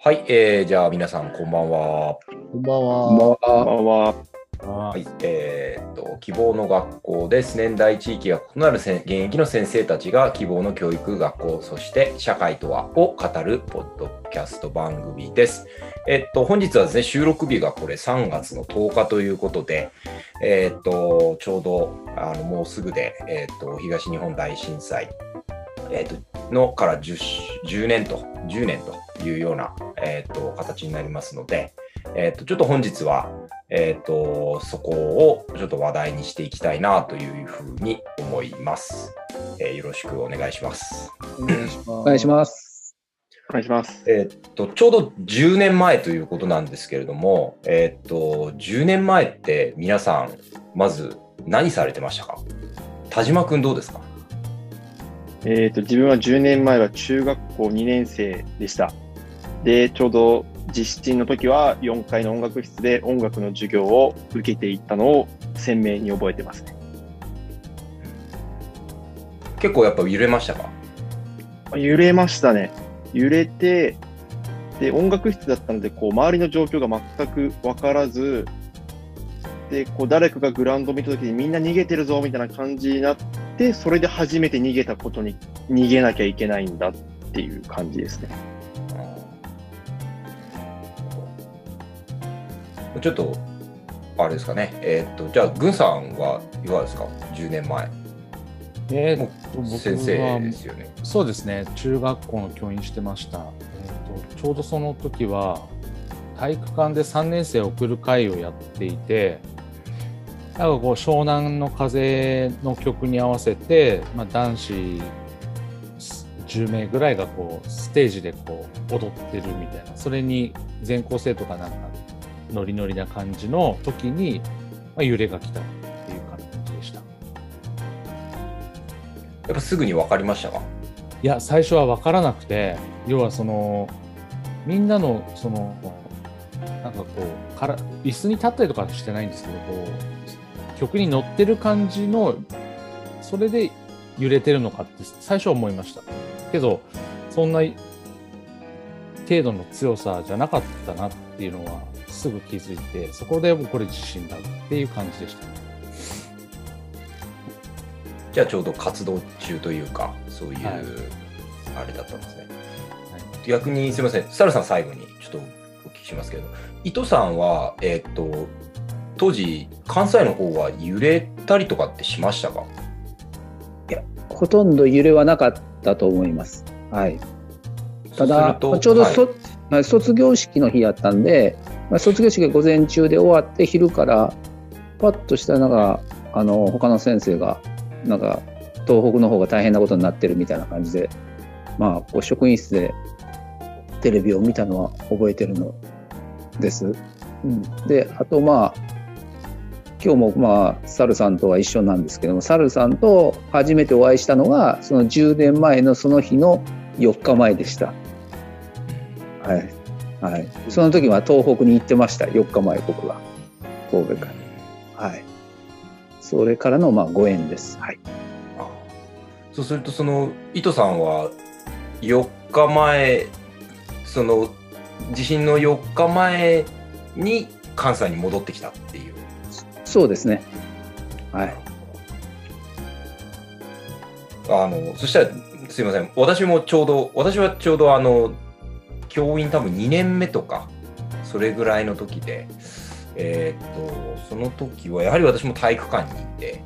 はい、えー、じゃあ皆さんこんばんは。こんばんは。こんばんは。は。はい、えーっと、希望の学校です。年代、地域が異なる現役の先生たちが希望の教育学校、そして社会とはを語るポッドキャスト番組です。えっと、本日はですね、収録日がこれ3月の10日ということで、えーっと、ちょうど、あの、もうすぐで、えーっと、東日本大震災、えーっと、のから 10, 10年と、10年というような、えーっと、形になりますので、えーっと、ちょっと本日は、えっ、と、そこをちょっと話題にしていきたいなというふうに思います。えーよろしくお願いします。お願いします。お願いします。お願いします。えっ、と、ちょうど10年前ということなんですけれども、えっ、と、10年前って皆さん、まず何されてましたか？田島くんどうですか？えっ、と、自分は10年前は中学校2年生でした。で、ちょうど実質の時は4階の音楽室で音楽の授業を受けていったのを鮮明に覚えてますね。結構やっぱ揺れましたか？揺れましたね。揺れて、で、音楽室だったので、こう、周りの状況が全く分からず、で、こう、誰かがグラウンドを見た時にみんな逃げてるぞ、みたいな感じになって、それで初めて逃げたことに、逃げなきゃいけないんだっていう感じですね。ちょっと、あれですかね。えっ、と、じゃあ、軍さんはいかがですか ?10 年前。えもー、先生はですよね。そうですね中学校の教員してました、えー、とちょうどその時は体育館で3年生を送る会をやっていてなんかこう湘南の風の曲に合わせて、まあ、男子10名ぐらいがこうステージでこう踊ってるみたいなそれに全校生徒がなんかノリノリな感じの時に、まあ、揺れが来たっていう感じでした。やっぱすぐに分かりましたか？いや最初は分からなくて要はそのみんなのそのなんかこうから椅子に立ったりとかはしてないんですけどこう曲に乗ってる感じのそれで揺れてるのかって最初は思いましたけどそんな程度の強さじゃなかったなっていうのはすぐ気づいてそこでもうこれ自信だっていう感じでしたじゃあちょうど活動中というか、そういう、はいあれだったんですね。逆にすみません、サルさん最後にちょっとお聞きしますけど、伊藤さんは、えーっと、当時、関西の方は揺れたりとかってしましたか？ほとんど揺れはなかったと思います。はい。ただ、ちょうどはいそ、まあ卒業式の日やったんで、まあ、卒業式が午前中で終わって、昼から、パッとしたらなんか、あの、他の先生が、なんか、東北の方が大変なことになってるみたいな感じで、まあ、こう職員室でテレビを見たのは覚えてるのです。うん、で、あとまあ、今日もまあ、サルさんとは一緒なんですけども、サルさんと初めてお会いしたのが、その10年前のその日の4日前でした。はい。はい。その時は東北に行ってました、4日前、僕は。神戸から。はい。それからのまあご縁です。はい。あそうすると、その、伊藤さんは4日前、その、地震の4日前に関西に戻ってきたっていう。そうですね。はい。あの、そしたら、すいません。私もちょうど、私はちょうどあの、教員多分2年目とか、それぐらいの時で、えーっと、その時はやはり私も体育館にいて、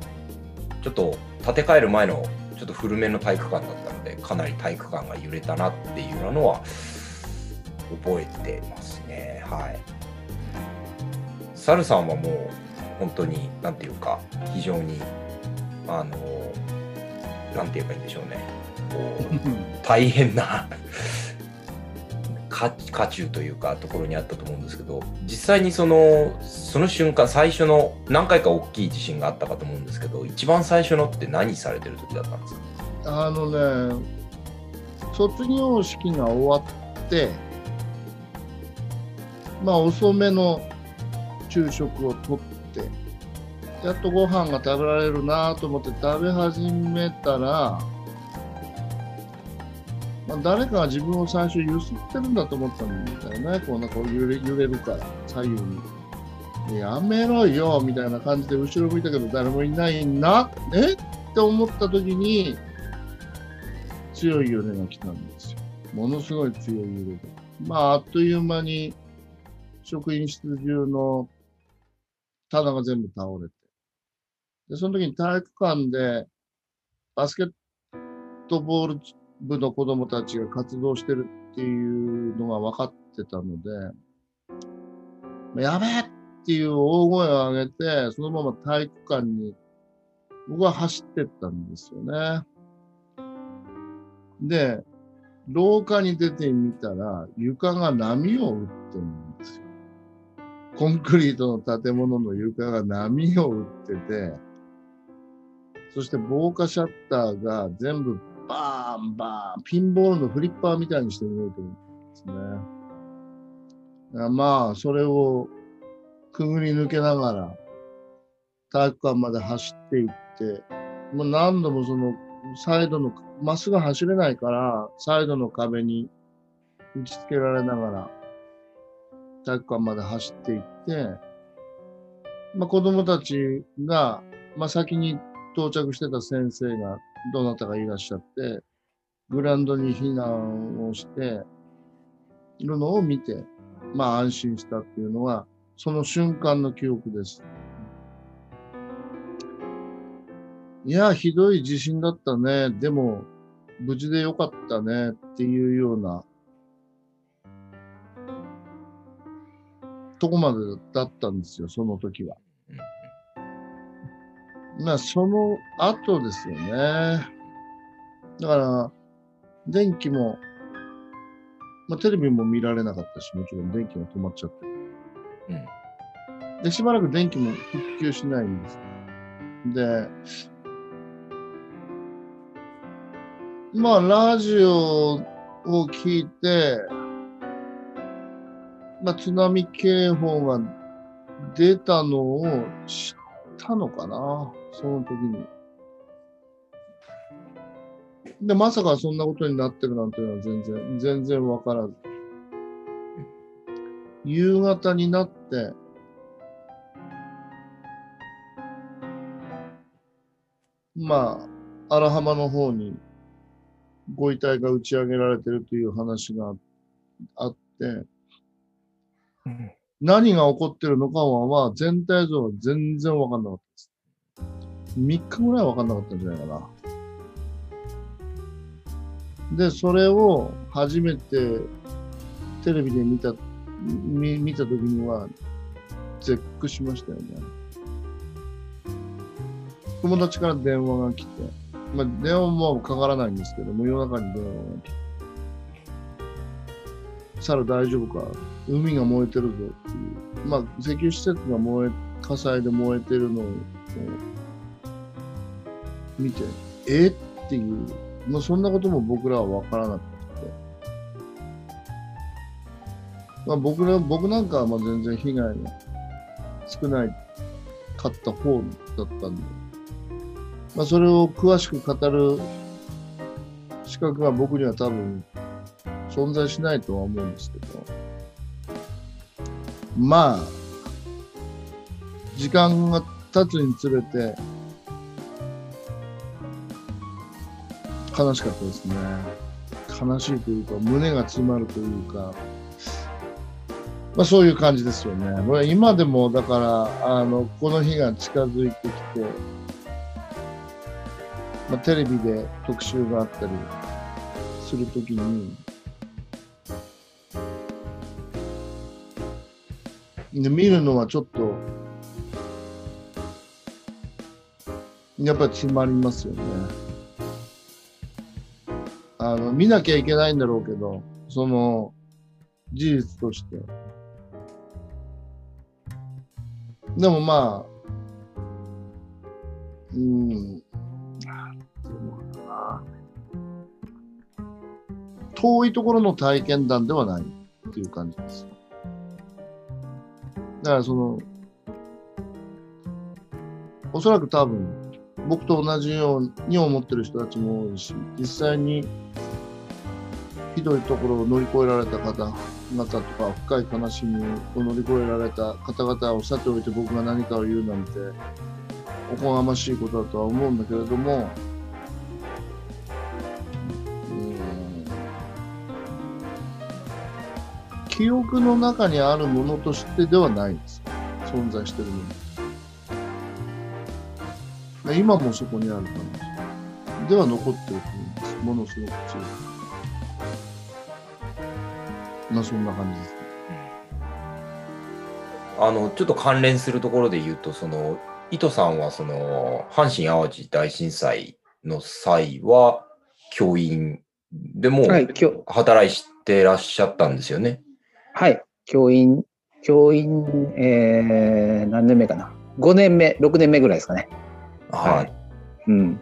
ちょっと建て替える前のちょっと古めの体育館だったので、かなり体育館が揺れたなっていうのは覚えてますね。はい。サルさんはもう本当に、なんていうか、非常に、あの、なんて言えばいいんでしょうね。こう 大変な渦渦中というかところにあったと思うんですけど実際にそのその瞬間最初の何回か大きい地震があったかと思うんですけど一番最初のって何されてる時だったんですか？あのね、卒業式が終わって、まあ遅めの昼食をとって、やっとご飯が食べられるなと思って食べ始めたら、まあ、誰かが自分を最初揺すってるんだと思ったんだよね。こうなんか揺れ揺れるから、左右に。やめろよみたいな感じで後ろ向いたけど誰もいないな、え？って思った時に強い揺れが来たんですよ。ものすごい強い揺れで。まあ、あっという間に職員室中の棚が全部倒れて。で、その時に体育館でバスケットボール部の子供たちが活動してるっていうのが分かってたので、やべえっていう大声を上げて、そのまま体育館に僕は走ってったんですよね。で、廊下に出てみたら床が波を打ってるんですよ。コンクリートの建物の床が波を打ってて、そして防火シャッターが全部バーンバーン、ピンボールのフリッパーみたいにして動いてるんですね。まあ、それをくぐり抜けながら体育館まで走っていって、もう何度もそのサイドの、まっすぐ走れないから、サイドの壁に打ち付けられながら体育館まで走っていって、まあ子供たちが、まあ先に到着してた先生がどなたかいらっしゃって、グラウンドに避難をしているのを見て、まあ安心したっていうのは、その瞬間の記憶です。いや、ひどい地震だったね。でも、無事でよかったねっていうようなとこまでだったんですよ、その時は。まあ、その後ですよね。だから、電気も、まあ、テレビも見られなかったし、もちろん電気が止まっちゃって。うんで、しばらく電気も復旧しないんです。で、まあ、ラジオを聞いて、まあ、津波警報が出たのを知ったのかな、その時に。で、まさかそんなことになってるなんていうのは全然、全然わからず。夕方になって、まあ、荒浜の方にご遺体が打ち上げられてるという話があって、うん何が起こってるのかは全体像は全然わかんなかった。3日ぐらいわかんなかったんじゃないかな。で、それを初めてテレビで見た、見見た時には絶句しましたよね。友達から電話が来て、まあ、電話もかからないんですけども、夜中に電話が来て、猿大丈夫か？海が燃えてるぞっていう。まあ、石油施設が燃え、火災で燃えてるのを見て、え？っていう、まあ、そんなことも僕らは分からなくて。まあ、僕ら、僕なんかはまあ全然被害が少ないかった方だったんで、まあ、それを詳しく語る資格が僕には多分存在しないとは思うんですけど、まあ、時間が経つにつれて、悲しかったですね。悲しいというか、胸が詰まるというか、まあそういう感じですよね。これ今でも、だから、あの、この日が近づいてきて、まあ、テレビで特集があったりするときに、で見るのはちょっと、やっぱり詰まりますよね。あの、見なきゃいけないんだろうけど、その、事実として。でもまあ、うん、なんていうのかな。遠いところの体験談ではないっていう感じです。だからその、おそらく多分、僕と同じように思ってる人たちも多いし、実際にひどいところを乗り越えられた方々とか、深い悲しみを乗り越えられた方々をさておいて僕が何かを言うなんて、おこがましいことだとは思うんだけれども、記憶の中にあるものとしてではないんです。存在してるもの。で今もそこにある可能性。では残ってると思います。ものすごく強い。まあそんな感じですね。あの、ちょっと関連するところで言うと、その、伊藤さんは、その、阪神・淡路大震災の際は、教員でも働いてらっしゃったんですよね？はい、教員、教員、えー、何年目かな？5年目、6年目ぐらいですかね。はい。はいうん。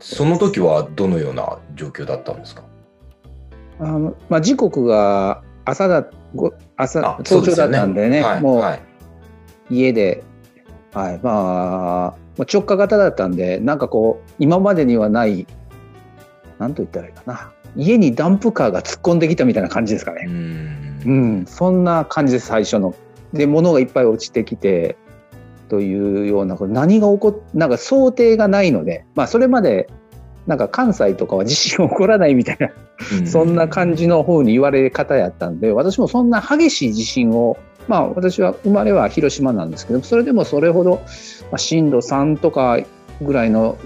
その時はどのような状況だったんですか？あのまあ、時刻が朝だ、ご朝、あ早朝だったんでね、はい、もうはい。家で、はい、まあ、まあ直下型だったんで、なんかこう、今までにはない、なんと言ったらいいかな。家にダンプカーが突っ込んできたみたいな感じですかうね。んうん、そんな感じです、最初の。で、物がいっぱい落ちてきて、というような、これ何が起こっ、なんか想定がないので、まあ、それまで、なんか関西とかは地震起こらないみたいなそんな感じの方に言われ方やったんで、私もそんな激しい地震を、まあ私は生まれは広島なんですけど、それでもそれほどまあ震度3とかぐらいの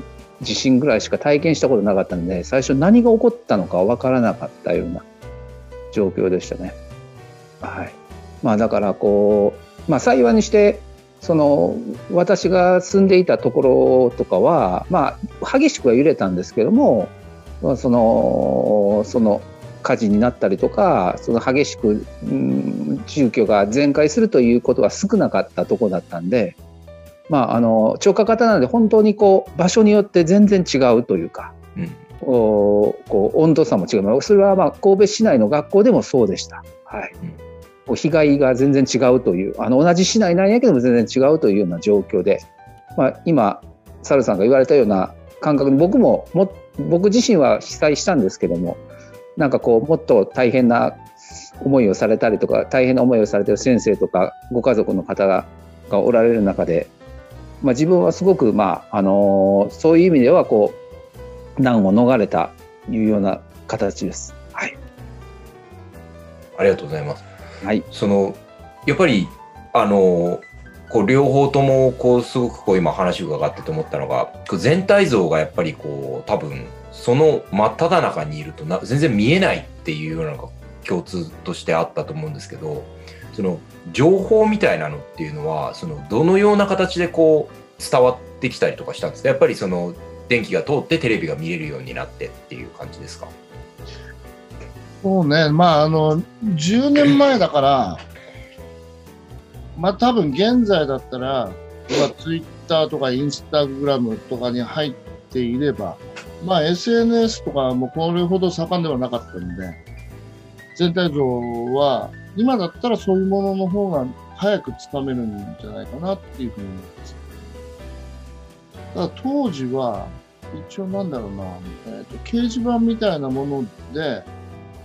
地震ぐらいしか体験したことなかったので、最初何が起こったのかわからなかったような状況でしたね。はい。まあだからこう、まあ幸いにして、その私が住んでいたところとかは、まあ激しくは揺れたんですけども、まあそのその火事になったりとかその激しく、うん、住居が全壊するということが少なかったところだったんで、まあ、あの直下型なので本当にこう場所によって全然違うというかうん。こう温度差も違う。それはまあ神戸市内の学校でもそうでした。はい。うん被害が全然違うというあの同じ市内なんやけども全然違うというような状況で、まあ、今サルさんが言われたような感覚に僕もも僕自身は被災したんですけどもなんかこうもっと大変な思いをされたりとか大変な思いをされてる先生とかご家族の方がおられる中で、まあ、自分はすごく、まああのそういう意味ではこう難を逃れたというような形です。はい、ありがとうございます。はい。そのやっぱりあのこう両方ともこうすごくこう今話伺ってて思ったのが全体像がやっぱりこう多分その真っ只中にいるとな全然見えないっていうようなのが共通としてあったと思うんですけどその情報みたいなのっていうのはそのどのような形でこう伝わってきたりとかしたんですか？やっぱりその電気が通ってテレビが見れるようになってっていう感じですか？そうね、まあ、あの、10年前だから、まあ多分現在だったら、まあ、ツイッターとかインスタグラムとかに入っていれば、まあ SNS とかもこれほど盛んではなかったんで、全体像は、今だったらそういうものの方が早くつかめるんじゃないかなっていうふうに思います。ただ当時は、一応なんだろうな、えーと、掲示板みたいなもので、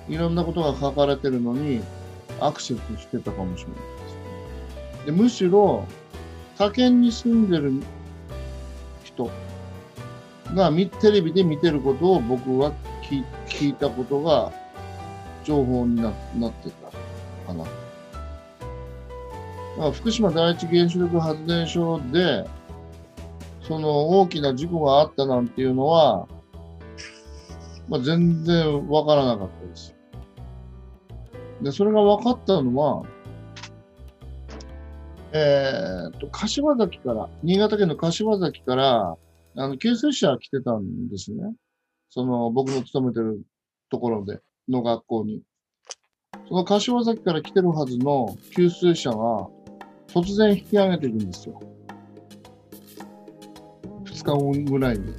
いろんなことが書かれてるのにアクセスしてたかもしれないです、ね。でむしろ、他県に住んでる人がテレビで見てることを僕は聞聞いたことが情報にななってたかな。だか福島第一原子力発電所で、その大きな事故があったなんていうのは、まあ、全然わからなかったです。で、それが分かったのは、えー、と、柏崎から、新潟県の柏崎から、あの、救世車来てたんですね。その、僕の勤めてるところで、の学校に。その柏崎から来てるはずの給水車が、突然引き上げていくんですよ。2日後ぐらいに。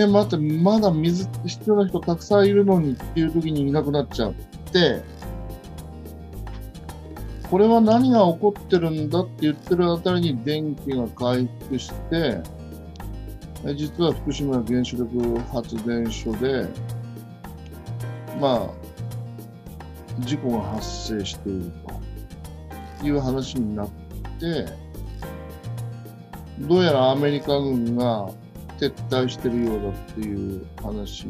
え、待って、まだ水必要な人たくさんいるのにっていう時にいなくなっちゃって、これは何が起こってるんだって言ってるあたりに電気が回復して、実は福島原子力発電所で、まあ、事故が発生しているという話になって、どうやらアメリカ軍が撤退してるようだっていう話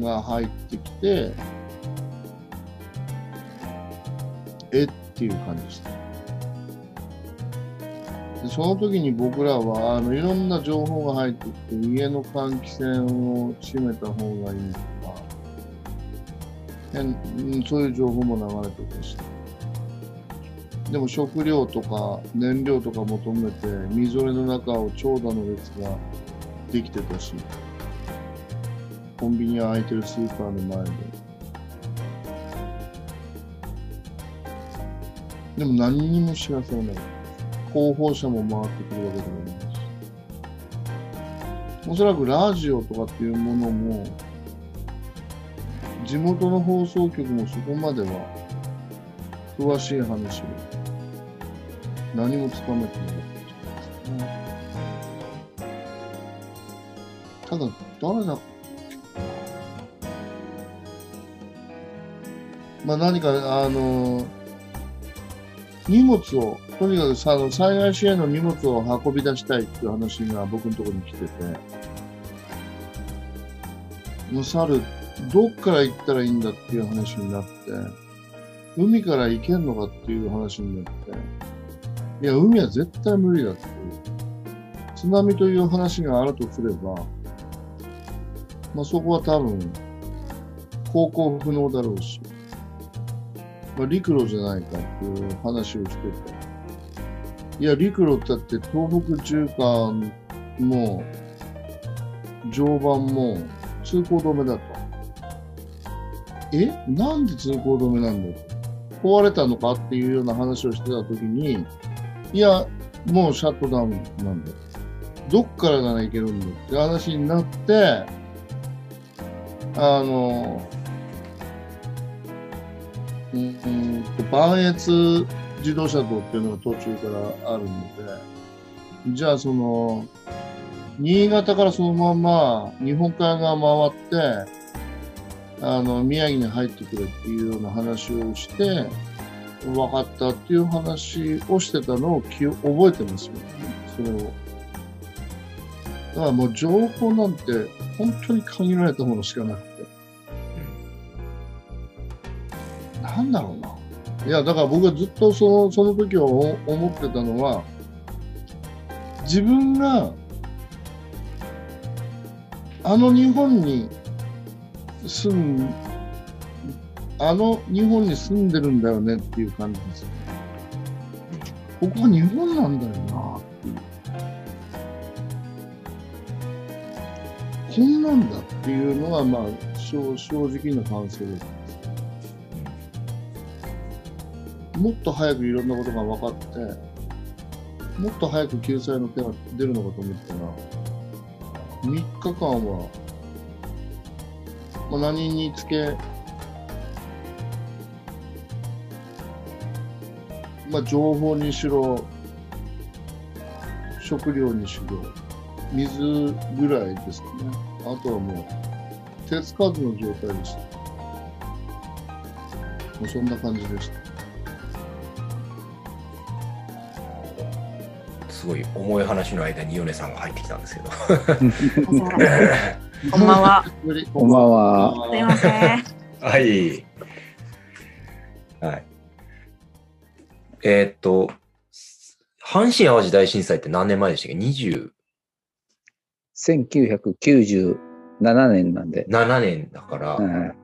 が入ってきて、えっていう感じでした。でその時に僕らはあのいろんな情報が入ってきて家の換気扇を閉めた方がいいとか変うんそういう情報も流れてたしたでも食料とか燃料とか求めてみぞれの中を長蛇の列ができてたしコンビニ開いてるスーパーの前で。でも何にも知らせない。広報車も回ってくるわけでもないし。おそらくラジオとかっていうものも地元の放送局もそこまでは詳しい話を。何もつかめてなかったんじゃないですかね。ただ、誰だまあ何か、あの、荷物を、とにかくさ災害支援の荷物を運び出したいっていう話が僕のところに来てて、もう猿、どっから行ったらいいんだっていう話になって、海から行けんのかっていう話になって、いや、海は絶対無理だっていう。津波という話があるとすれば、まあそこは多分、航行不能だろうし、まあ陸路じゃないかっていう話をしてて、いや、陸路だって東北中間も、常磐も通行止めだと。え？なんで通行止めなんだと。壊れたのかっていうような話をしてたときに、いや、もうシャットダウンなんだ。どっからなら行けるんだって話になって、あの、うんと、磐越自動車道っていうのが途中からあるので、じゃあその、新潟からそのまま日本海側回って、あの、宮城に入ってくれっていうような話をして、分かったっていう話をしてたのを記覚えてますよね。それを。だからもう情報なんて本当に限られたものしかなくて。なんだろうな。いや、だから僕はずっとその、その時を思ってたのは、自分が、あの日本に住ん、あの日本に住んでるんだよねっていう感じですよね。ここは日本なんだよなっていう。こんなんだっていうのが、まあ、正正直な感想です。もっと早くいろんなことが分かって、もっと早く救済の手が出るのかと思ったら、3日間は、まあ、何につけ、まあ、情報にしろ、食料にしろ、水ぐらいですかね。あとはもう、手つかずの状態でした。もうそんな感じでした。すごい重い話の間に米さんが入ってきたんですけど。こんばんは。こんばんは。すいません。はい。はい。えーっと、阪神・淡路大震災って何年前でしたっけ ?27 1997年なんで、年だから、は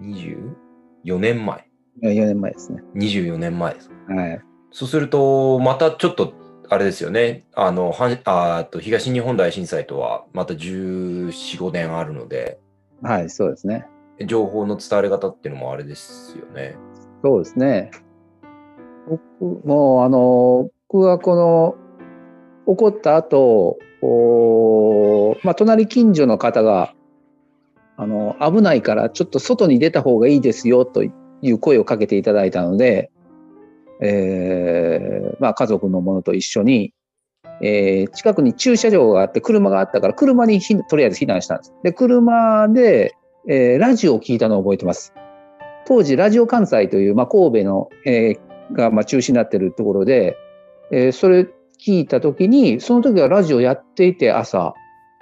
24年前。い、4年前ですね。24年前です。はい。そうすると、またちょっと、あれですよね。あの、はんあと東日本大震災とはまた14、5年あるので、はい、そうですね。情報の伝わり方っていうのもあれですよね。そうですね。僕も、あの、僕はこの、起こった後、おまあ、隣近所の方が、あの、危ないからちょっと外に出た方がいいですよという声をかけていただいたので、えーまあ、家族の者と一緒に、えー近くに駐車場があって車があったから車にひとりあえず避難したんです。で、車で、えーラジオを聞いたのを覚えてます。当時、ラジオ関西という、まあ、神戸の、えーが、まあ、中心になってるところで、えーそれ聞いたときに、その時はラジオやっていて朝、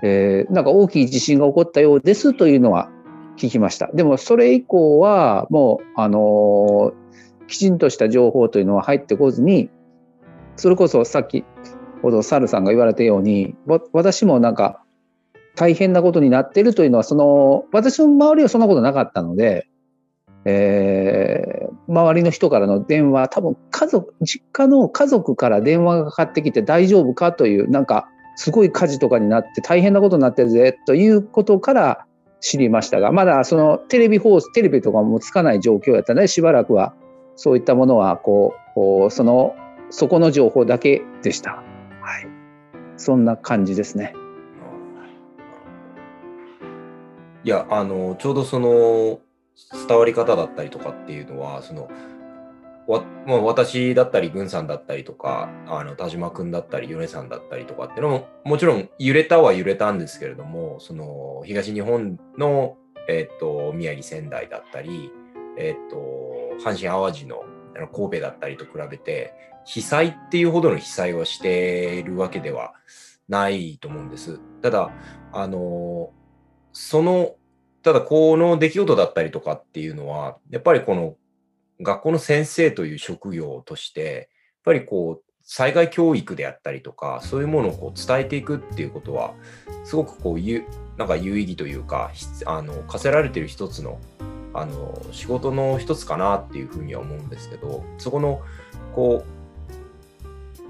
えーなんか大きい地震が起こったようですというのは聞きました。でもそれ以降はもう、あのーきちんとした情報というのは入ってこずに、それこそさっきほどサルさんが言われたように、私もなんか大変なことになってるというのは、その、私の周りはそんなことなかったので、えー周りの人からの電話、多分家族、実家の家族から電話がかかってきて大丈夫かという、なんかすごい火事とかになって大変なことになってるぜということから知りましたが、まだそのテレビ放送、テレビとかもつかない状況やったので、しばらくはそういったものはこう、こうその、そこの情報だけでした。はい。そんな感じですね。いや、あの、ちょうどその、伝わり方だったりとかっていうのは、その、わまあ、私だったり、軍さんだったりとか、あの田島君だったり、米さんだったりとかっていうのも、もちろん揺れたは揺れたんですけれども、その東日本の、えっと宮城、仙台だったり、えっと阪神・淡路のあの神戸だったりと比べて、被災っていうほどの被災をしているわけではないと思うんです。ただ、あのその、ただこの出来事だったりとかっていうのは、やっぱりこの学校の先生という職業として、やっぱりこう、災害教育であったりとか、そういうものをこう伝えていくっていうことは、すごくこう、ゆなんか有意義というか、あの課せられてる一つのあの仕事の一つかなっていうふうには思うんですけど、そこのこう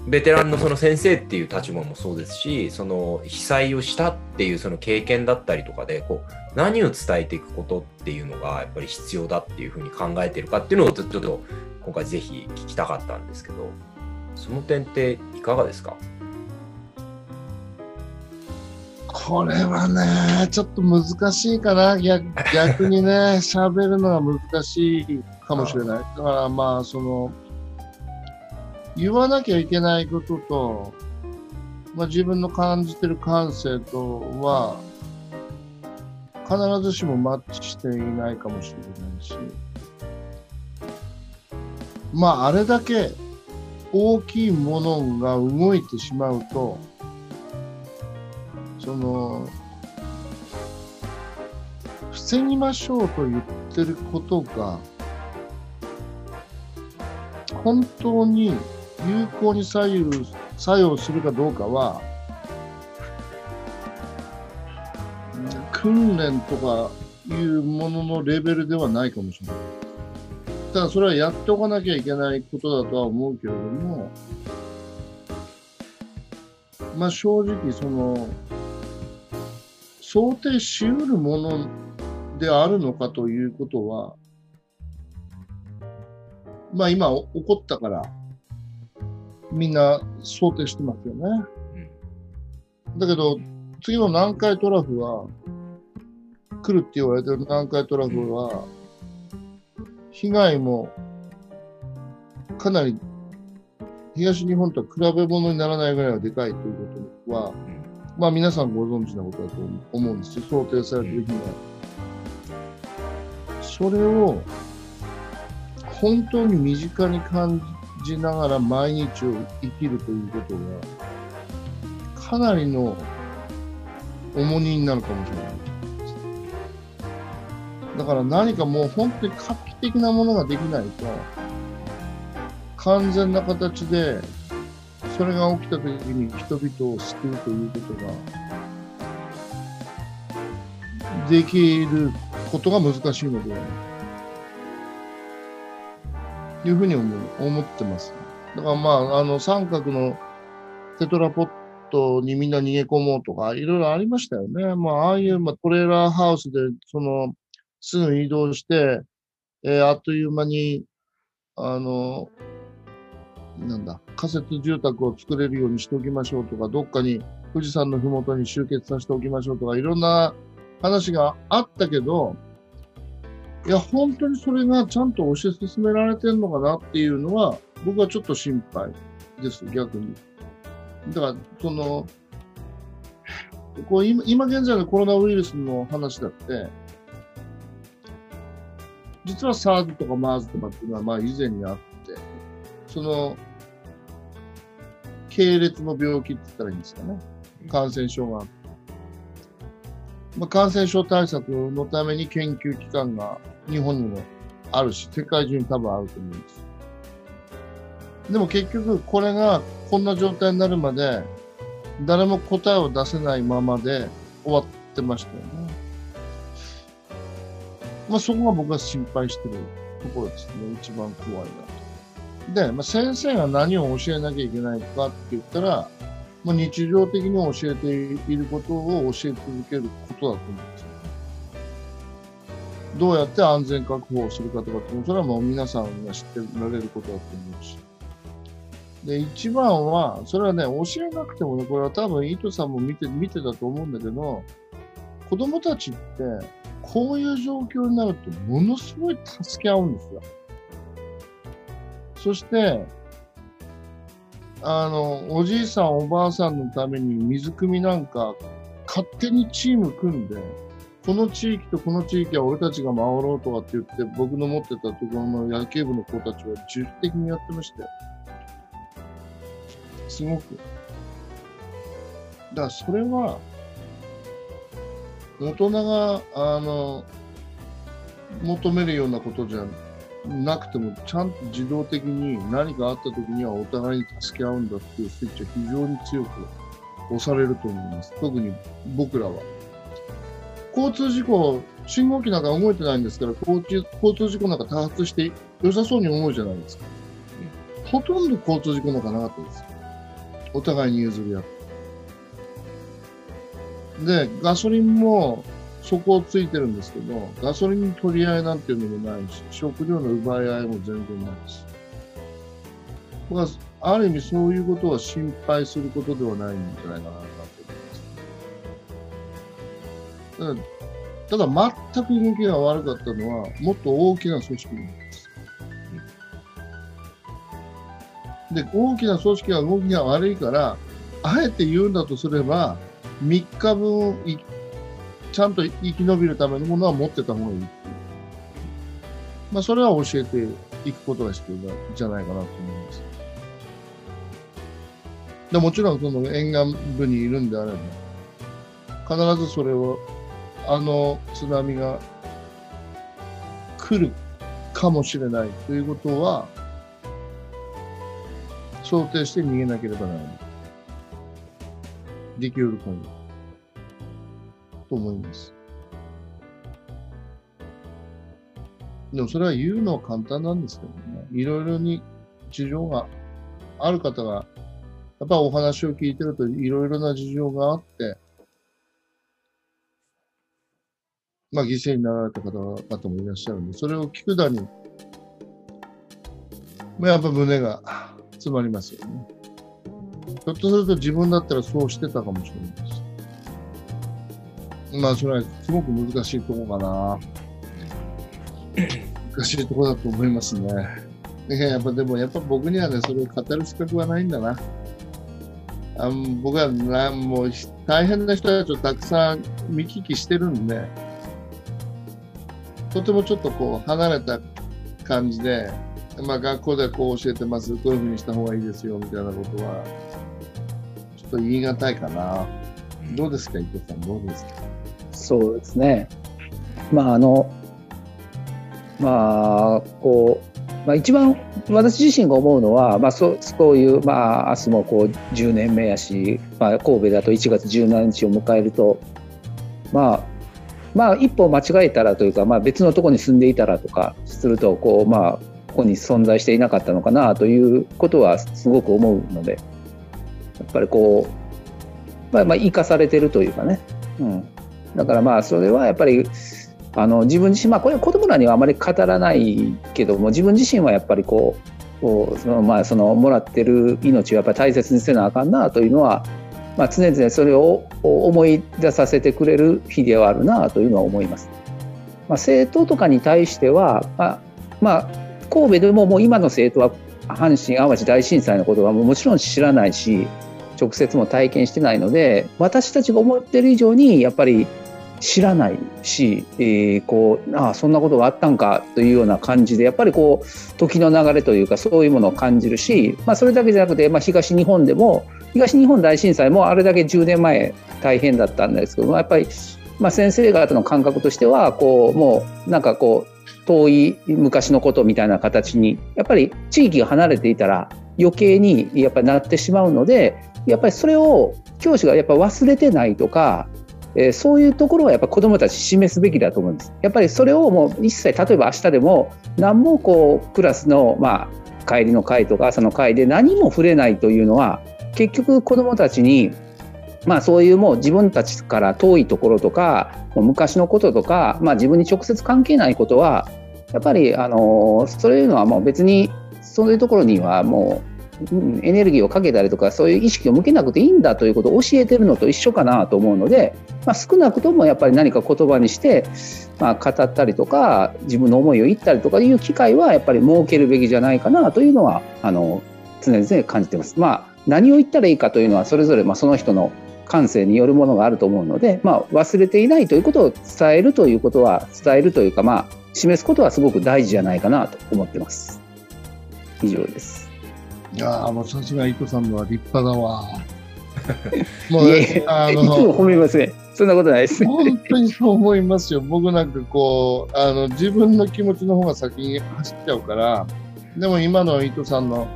ベテランのその先生っていう立場もそうですし、その被災をしたっていうその経験だったりとかで、こう何を伝えていくことっていうのがやっぱり必要だっていうふうに考えてるかっていうのをちょっと今回ぜひ聞きたかったんですけど、その点っていかがですか？これはね、ちょっと難しいかな。逆逆にね、喋るのが難しいかもしれない。だからまあ、その、言わなきゃいけないことと、まあ、自分の感じてる感性とは、必ずしもマッチしていないかもしれないし、まあ、あれだけ大きいものが動いてしまうと、その、防ぎましょうと言ってることが、本当に有効に左右、作用するかどうかは、訓練とかいうもののレベルではないかもしれない。ただそれはやっておかなきゃいけないことだとは思うけれども、まあ正直その、想定しうるものであるのかということは、まあ今起こったから、みんな想定してますよね。だけど、次の南海トラフは、来るって言われてる南海トラフは、被害もかなり東日本とは比べ物にならないぐらいはでかいということは、まあ皆さんご存知なことだと思うんですよ。想定されてる被害。それを本当に身近に感じながら毎日を生きるということが、かなりの重荷になるかもしれない。だから何かもう本当に画期的なものができないと、完全な形で、それが起きた時に人々を救うということが、できることが難しいのではないというふうに思う思ってます。だからまあ、あの、三角のテトラポットにみんな逃げ込もうとか、いろいろありましたよね。まあ、ああいう、まあ、トレーラーハウスで、その、すぐ移動して、えーあっという間に、あの、なんだ、仮設住宅を作れるようにしておきましょうとか、どっかに富士山のふもとに集結させておきましょうとか、いろんな話があったけど、いや、本当にそれがちゃんと推し進められてるのかなっていうのは、僕はちょっと心配です、逆に。だから、その、こう今今現在のコロナウイルスの話だって、実は SARS とか MERS とかっていうのはまあ以前にあって、その、系列の病気って言ったらいいんですかね。感染症があって。まあ、感染症対策のために研究機関が日本にもあるし、世界中に多分あると思うんです。でも結局これがこんな状態になるまで誰も答えを出せないままで終わってましたよね。まあそこが僕が心配してるところですね。一番怖いなと。で、まあ、先生が何を教えなきゃいけないかって言ったら、まあ、日常的に教えていることを教え続けることだと思うんですよ。どうやって安全確保をするかとかって、それはもう皆さんが知ってられることだと思うし。で、一番は、それはね、教えなくてもね、これは多分、伊藤さんも見て、見てたと思うんだけど、子供たちって、こういう状況になると、ものすごい助け合うんですよ。そして、あの、おじいさん、おばあさんのために水汲みなんか、勝手にチーム組んで、この地域とこの地域は俺たちが守ろうとかって言って、僕の持ってたところの野球部の子たちは自主的にやってましたよ。すごく。だからそれは、大人が、あの、求めるようなことじゃなくても、ちゃんと自動的に何かあった時にはお互いに助け合うんだっていうスイッチは非常に強く押されると思います。特に僕らは。交通事故、信号機なんか動いてないんですから、交通交通事故なんか多発して良さそうに思うじゃないですか。ほとんど交通事故なんかなかったです。お互いに譲り合って。で、ガソリンも底をついてるんですけど、ガソリン取り合いなんていうのもないし、食料の奪い合いも全然ないし。僕はある意味そういうことは心配することではないんじゃないかなと思います。ただ、ただ全く動きが悪かったのは、もっと大きな組織なんです。で、大きな組織が動きが悪いから、あえて言うんだとすれば、3日分い、ちゃんと生き延びるためのものは持ってた方がいいっていう。まあ、それは教えていくことが必要じゃないかなと思います。でもちろん、その沿岸部にいるんであれば、必ずそれを、あの津波が来るかもしれないということは、想定して逃げなければならない。できるかも。と思います。でもそれは言うのは簡単なんですけどね。いろいろに事情がある方が、やっぱお話を聞いてるといろいろな事情があって、まあ犠牲になられた方々もいらっしゃるんで、それを聞くだに、まあやっぱ胸が詰まりますよね。ひょっとすると自分だったらそうしてたかもしれないです。まあそれはすごく難しいところかな。難しいところだと思いますね。いやっぱでもやっぱ僕にはね、それを語る資格はないんだな。あ僕はなもう大変な人たちをたくさん見聞きしてるんで、とてもちょっとこう離れた感じで、まあ学校ではこう教えてます、こういうふうにした方がいいですよみたいなことは、ちょっと言い難いかな。どうですか、伊藤さん、どうですか？そうですね。まああのまあこう、まあ、一番私自身が思うのは、まあ、そうそういう、まあ、明日もこう10年目やし、まあ、神戸だと1月17日を迎えると、まあ、まあ一歩間違えたらというか、まあ、別のところに住んでいたらとかするとこう、まあ、ここに存在していなかったのかなということはすごく思うのでやっぱりこう、まあ、まあ生かされてるというかね、うん、だからまあそれはやっぱりあの自分自身まあこれは子供らにはあまり語らないけども自分自身はやっぱりこうこうそのまあそのもらってる命をやっぱり大切にせなあかんなというのは、まあ、常々それを思い出させてくれる日ではあるなというのは思います。まあ、政党とかに対しては、まあまあ、神戸でももう今の政党は阪神・淡路大震災のことはもちろん知らないし直接も体験してないので私たちが思ってる以上にやっぱり知らないし、えー、こうああそんなことがあったんかというような感じでやっぱりこう時の流れというかそういうものを感じるし、まあ、それだけじゃなくて、まあ、東日本でも東日本大震災もあれだけ10年前大変だったんですけどやっぱり、まあ、先生方の感覚としてはこうもうなんかこう遠い昔のことみたいな形にやっぱり地域が離れていたら余計にやっぱりなってしまうのでやっぱりそれを教師がやっぱ忘れてないとかえー、そういうところはやっぱ子どもたち示すべきだと思うんです。やっぱりそれをもう一切例えば明日でも何もこうクラスのまあ帰りの会とか朝の会で何も触れないというのは結局子どもたちにまあそういうもう自分たちから遠いところとか昔のこととか、まあ、自分に直接関係ないことはやっぱりあのそういうのはもう別にそういうところにはもうエネルギーをかけたりとかそういう意識を向けなくていいんだということを教えてるのと一緒かなと思うので、まあ、少なくともやっぱり何か言葉にして、まあ、語ったりとか自分の思いを言ったりとかいう機会はやっぱり設けるべきじゃないかなというのはあの常々感じてます。まあ、何を言ったらいいかというのはそれぞれまその人の感性によるものがあると思うので、まあ、忘れていないということを伝えるということは伝えるというか、まあ、示すことはすごく大事じゃないかなと思ってます。以上です。いやもうさすが伊藤さんのは立派だわ。もう、あの、いつも褒めますね。そんなことないです。本当にそう思いますよ。僕なんかこう、あの、自分の気持ちの方が先に走っちゃうから、でも今の伊藤さんの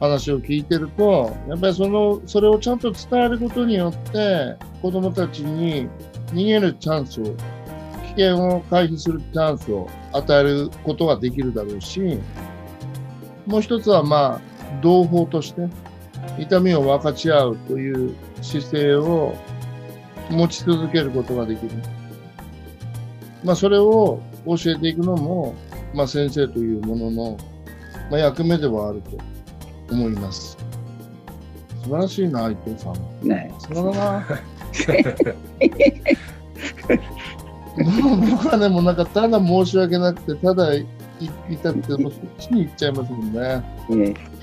話を聞いてると、やっぱりその、それをちゃんと伝えることによって、子供たちに逃げるチャンスを、危険を回避するチャンスを与えることができるだろうし、もう一つはまあ、同胞として痛みを分かち合うという姿勢を持ち続けることができる。まあ、それを教えていくのも、まあ、先生というものの、まあ、役目ではあると思います。素晴らしいな、伊藤さん。ねさすがだな。僕は ね、もうなんかただ申し訳なくて、ただいたくて、もうそっちに行っちゃいますもんね。ねまあ、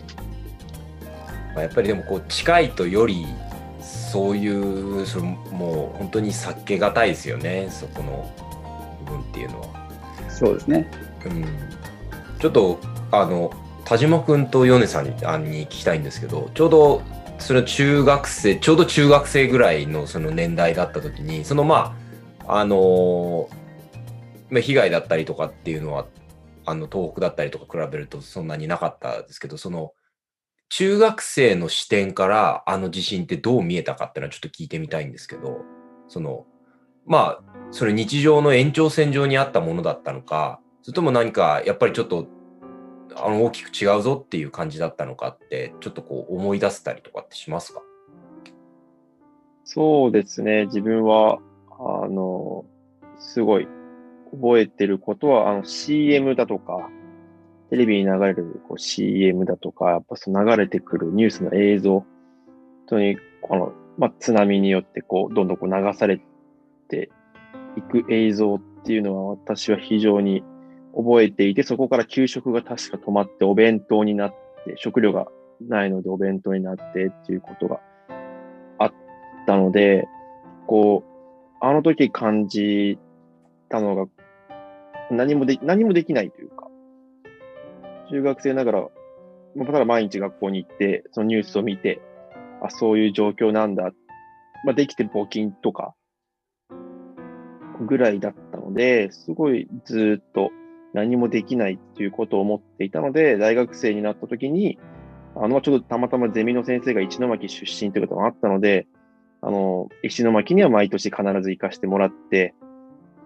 やっぱりでもこう近いとよりそういうそのもう本当に避けがたいですよね。そこの部分っていうのは。そうですね、うん、ちょっとあの田島君と米さんにあに聞きたいんですけどちょうどその中学生ちょうど中学生ぐらいのその年代だった時にそのまああのまあ、被害だったりとかっていうのはあの東北だったりとか比べるとそんなになかったですけどその中学生の視点からあの地震ってどう見えたかっていうのはちょっと聞いてみたいんですけど、その、まあ、それ日常の延長線上にあったものだったのか、それとも何かやっぱりちょっとあの大きく違うぞっていう感じだったのかって、ちょっとこう思い出せたりとかってしますか？そうですね。自分は、あの、すごい覚えてることは、あの CM だとか、テレビに流れるこう CM だとか、やっぱその流れてくるニュースの映像、本当にこの、まあ、津波によってこう、どんどんこう流されていく映像っていうのは私は非常に覚えていて、そこから給食が確か止まってお弁当になって、食料がないのでお弁当になってっていうことがあったので、こう、あの時感じたのが、何もで、何もできないというか、中学生ながら、まあ、ただ毎日学校に行って、そのニュースを見て、あ、そういう状況なんだ。まあ、できて募金とか、ぐらいだったので、すごいずっと何もできないっていうことを思っていたので、大学生になった時に、あの、ちょっとたまたまゼミの先生が石巻出身ということがあったので、あの、石巻には毎年必ず行かしてもらって、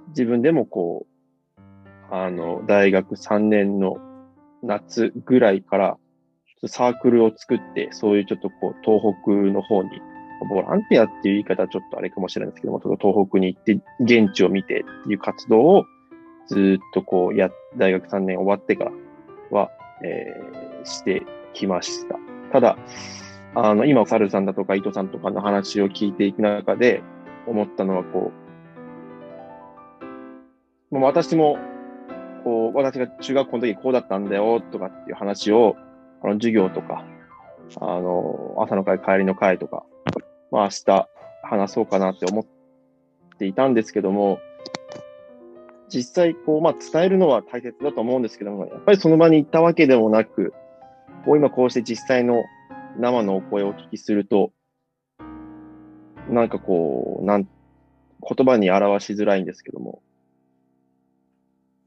自分でもこう、あの、大学3年の夏ぐらいからサークルを作って、そういうちょっとこう、東北の方に、ボランティアっていう言い方はちょっとあれかもしれないですけども、東北に行って現地を見てっていう活動をずっとこうや、大学3年終わってからは、えー、してきました。ただ、あの、今、サルさんだとか伊藤さんとかの話を聞いていく中で思ったのは、こう、もう私もこう、私が中学校の時こうだったんだよとかっていう話を、あの、授業とか、あの、朝の会、帰りの会とか、まあ明日話そうかなって思っていたんですけども、実際こう、まあ、伝えるのは大切だと思うんですけども、やっぱりその場に行ったわけでもなく、こう今こうして実際の生のお声をお聞きすると、なんかこう、なん、言葉に表しづらいんですけども、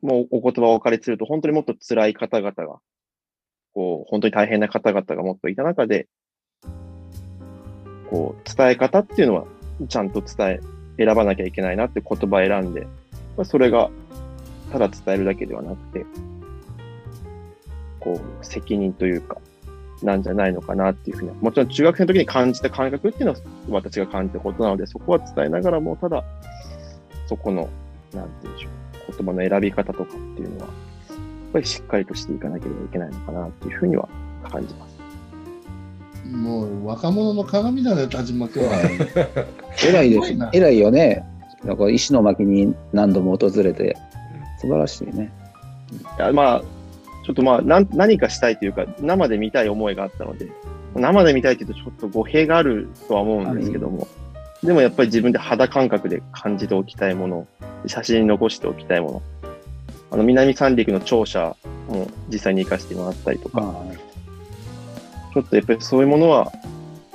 もうお言葉をお借りすると、本当にもっと辛い方々が、こう、本当に大変な方々がもっといた中で、こう、伝え方っていうのは、ちゃんと伝え、選ばなきゃいけないなって言葉選んで、まあそれが、ただ伝えるだけではなくて、こう、責任というか、なんじゃないのかなっていうふうに、もちろん中学生の時に感じた感覚っていうのは私が感じたことなので、そこは伝えながらも、ただ、そこの、なんて言うんでしょう、言葉の選び方とかっていうのは、やっぱりしっかりとしていかなければいけないのかなっていうふうには感じます。もう若者の鏡だね、田島君は。偉いです。偉いよね。だから石巻に何度も訪れて、素晴らしいね。いやまあ、ちょっとまあなん、何かしたいというか、生で見たい思いがあったので、生で見たいというとちょっと語弊があるとは思うんですけども、でもやっぱり自分で肌感覚で感じておきたいもの、写真に残しておきたいもの、あの、南三陸の庁舎も実際に活かしてもらったりとか、まちょっとやっぱりそういうものは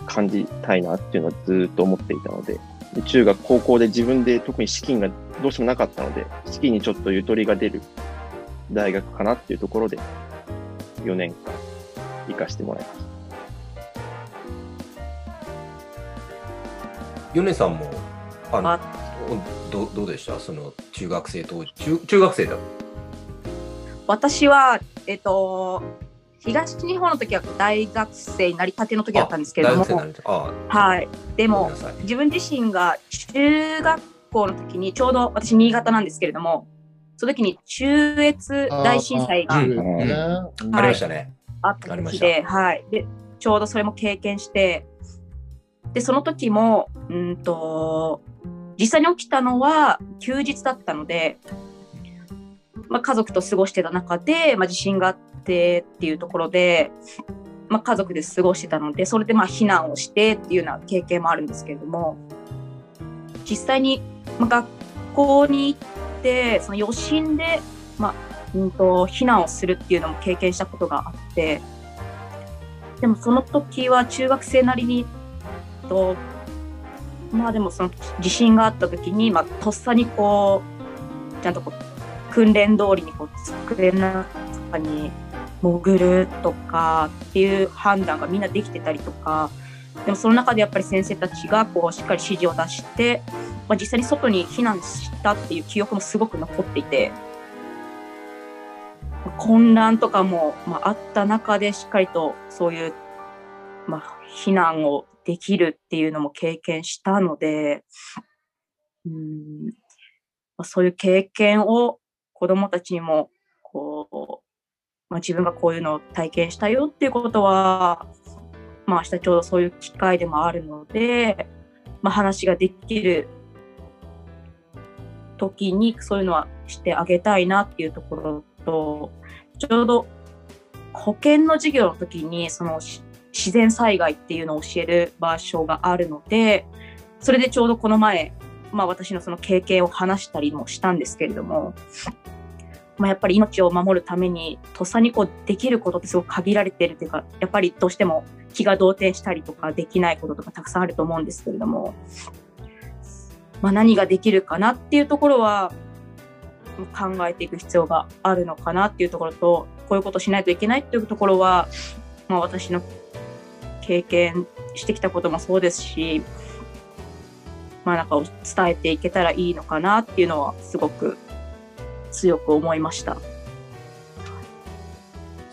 感じたいなっていうのはずーっと思っていたので、で中学、高校で自分で特に資金がどうしてもなかったので、資金にちょっとゆとりが出る大学かなっていうところで、4年間行かしてもらいました。米さんもあのあどどうでした？その中学生当時中中学生だ。私は、えっと、東日本の時は大学生になりたての時だったんですけれどもはい。でも自分自身が中学校の時に、ちょうど私、新潟なんですけれども、その時に中越大震災がありましたね、あった時で、はい。で、ちょうどそれも経験して、で、その時も、うんと、実際に起きたのは休日だったので、まあ、家族と過ごしてた中で、まあ、地震があってっていうところで、まあ、家族で過ごしてたので、それでまあ避難をしてっていうような経験もあるんですけれども、実際に学校に行って、その余震で、まあうん、と避難をするっていうのも経験したことがあって、でもその時は中学生なりに、とまあでもその地震があった時に、まあ、とっさにこう、ちゃんとこう訓練通りにこう机の中に潜るとかっていう判断がみんなできてたりとか、でもその中でやっぱり先生たちがこうしっかり指示を出して、まあ、実際に外に避難したっていう記憶もすごく残っていて、混乱とかも、まあ、あった中でしっかりとそういう、まあ、避難をできるっていうのも経験したので、うん、そういう経験を子どもたちにもこう、まあ、自分がこういうのを体験したよっていうことは、まあ、明日ちょうどそういう機会でもあるので、まあ、話ができる時にそういうのはしてあげたいなっていうところとちょうど保険の授業の時にその自然災害っていうのを教える場所があるのでそれでちょうどこの前、まあ、私のその経験を話したりもしたんですけれども、まあ、やっぱり命を守るためにとっさにこうできることってすごく限られてるというかやっぱりどうしても気が動転したりとかできないこととかたくさんあると思うんですけれども、まあ、何ができるかなっていうところは考えていく必要があるのかなっていうところとこういうことしないといけないっていうところは、まあ、私の経験してきたこともそうですし、まあ、なんかを伝えていけたらいいのかなっていうのはすごく強く思いました。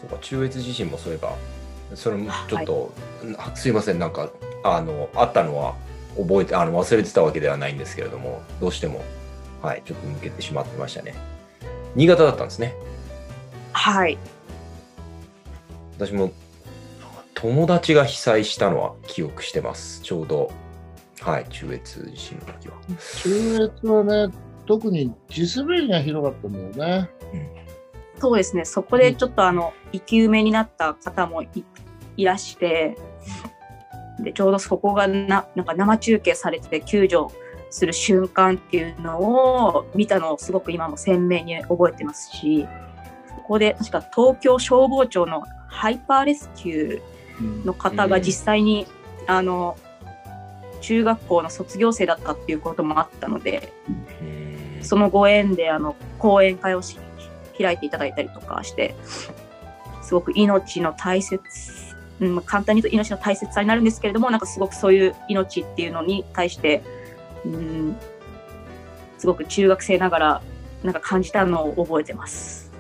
そうか中越地震もそういえばそれもちょっと、あすいませんなんかあのあったのは覚えてあの忘れてたわけではないんですけれどもどうしてもはいちょっと抜けてしまってましたね。新潟だったんですね。はい、私も友達が被災したのは記憶してます。ちょうど。はい中越地震の時は。中越はね、特に地滑りがひどかったんだよね。そうですね、そこでちょっとあの生き埋めになった方もいいらして、でちょうどそこがななんか生中継されてて救助する瞬間っていうのを見たのをすごく今も鮮明に覚えてますし、ここで確か東京消防庁のハイパーレスキューの方が実際に、あの中学校の卒業生だったっていうこともあったので、そのご縁であの講演会をし開いていただいたりとかして、すごく命の大切、うん、簡単に言うと命の大切さになるんですけれども、なんかすごくそういう命っていうのに対して、うん、すごく中学生ながらなんか感じたのを覚えてます。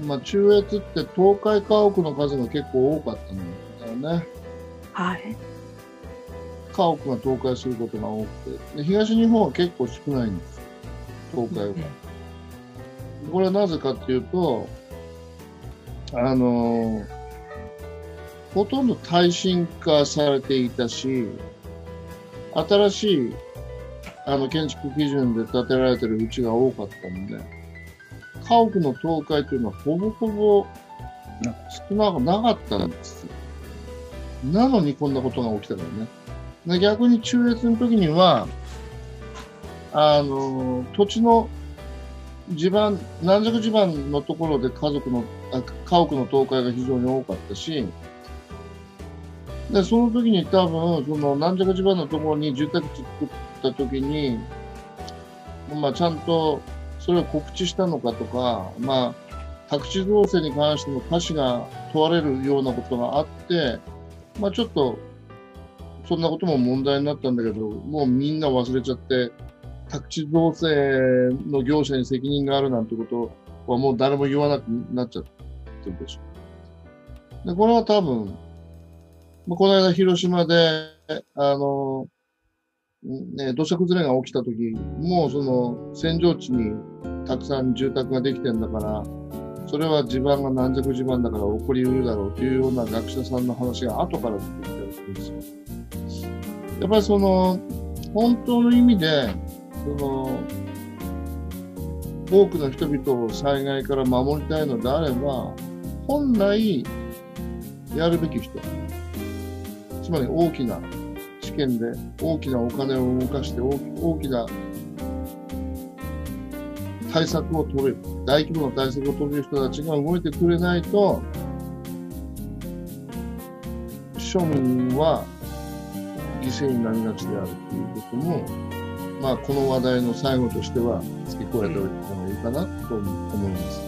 ねまあ、中越って東海家屋の数が結構多かったんだよね。はい。家屋が倒壊することが多くて。で東日本は結構少ないんです。倒壊が。これはなぜかっていうと、あのほとんど耐震化されていたし、新しいあの建築基準で建てられてるうちが多かったので、家屋の倒壊というのはほぼほぼ少なくなかったんですよ。なのにこんなことが起きたからね。で逆に中越の時には、あの、土地の地盤、軟弱地盤のところで家族の、あ家屋の倒壊が非常に多かったし、で、その時に多分、その軟弱地盤のところに住宅地作った時に、まあちゃんとそれを告知したのかとか、まあ、宅地造成に関しての瑕疵が問われるようなことがあって、まあちょっと、そんなことも問題になったんだけど、もうみんな忘れちゃって、宅地造成の業者に責任があるなんてことはもう誰も言わなくなっちゃってるでしょ。で、これは多分、まあこの間広島で、あの、ね、土砂崩れが起きた時もうその扇状地にたくさん住宅ができてんだから、それは地盤が軟弱地盤だから起こりうるだろうというような学者さんの話が後から出てきたりするんですよ。やっぱりその、本当の意味で、その、多くの人々を災害から守りたいのであれば、本来やるべき人、つまり大きな試験で大きなお金を動かして大きな対策を取れる、大規模な対策を取れる人たちが動いてくれないと、庶民は犠牲になりがちであるということも、まあ、この話題の最後としては付け加えておいた方がいいかなと思います。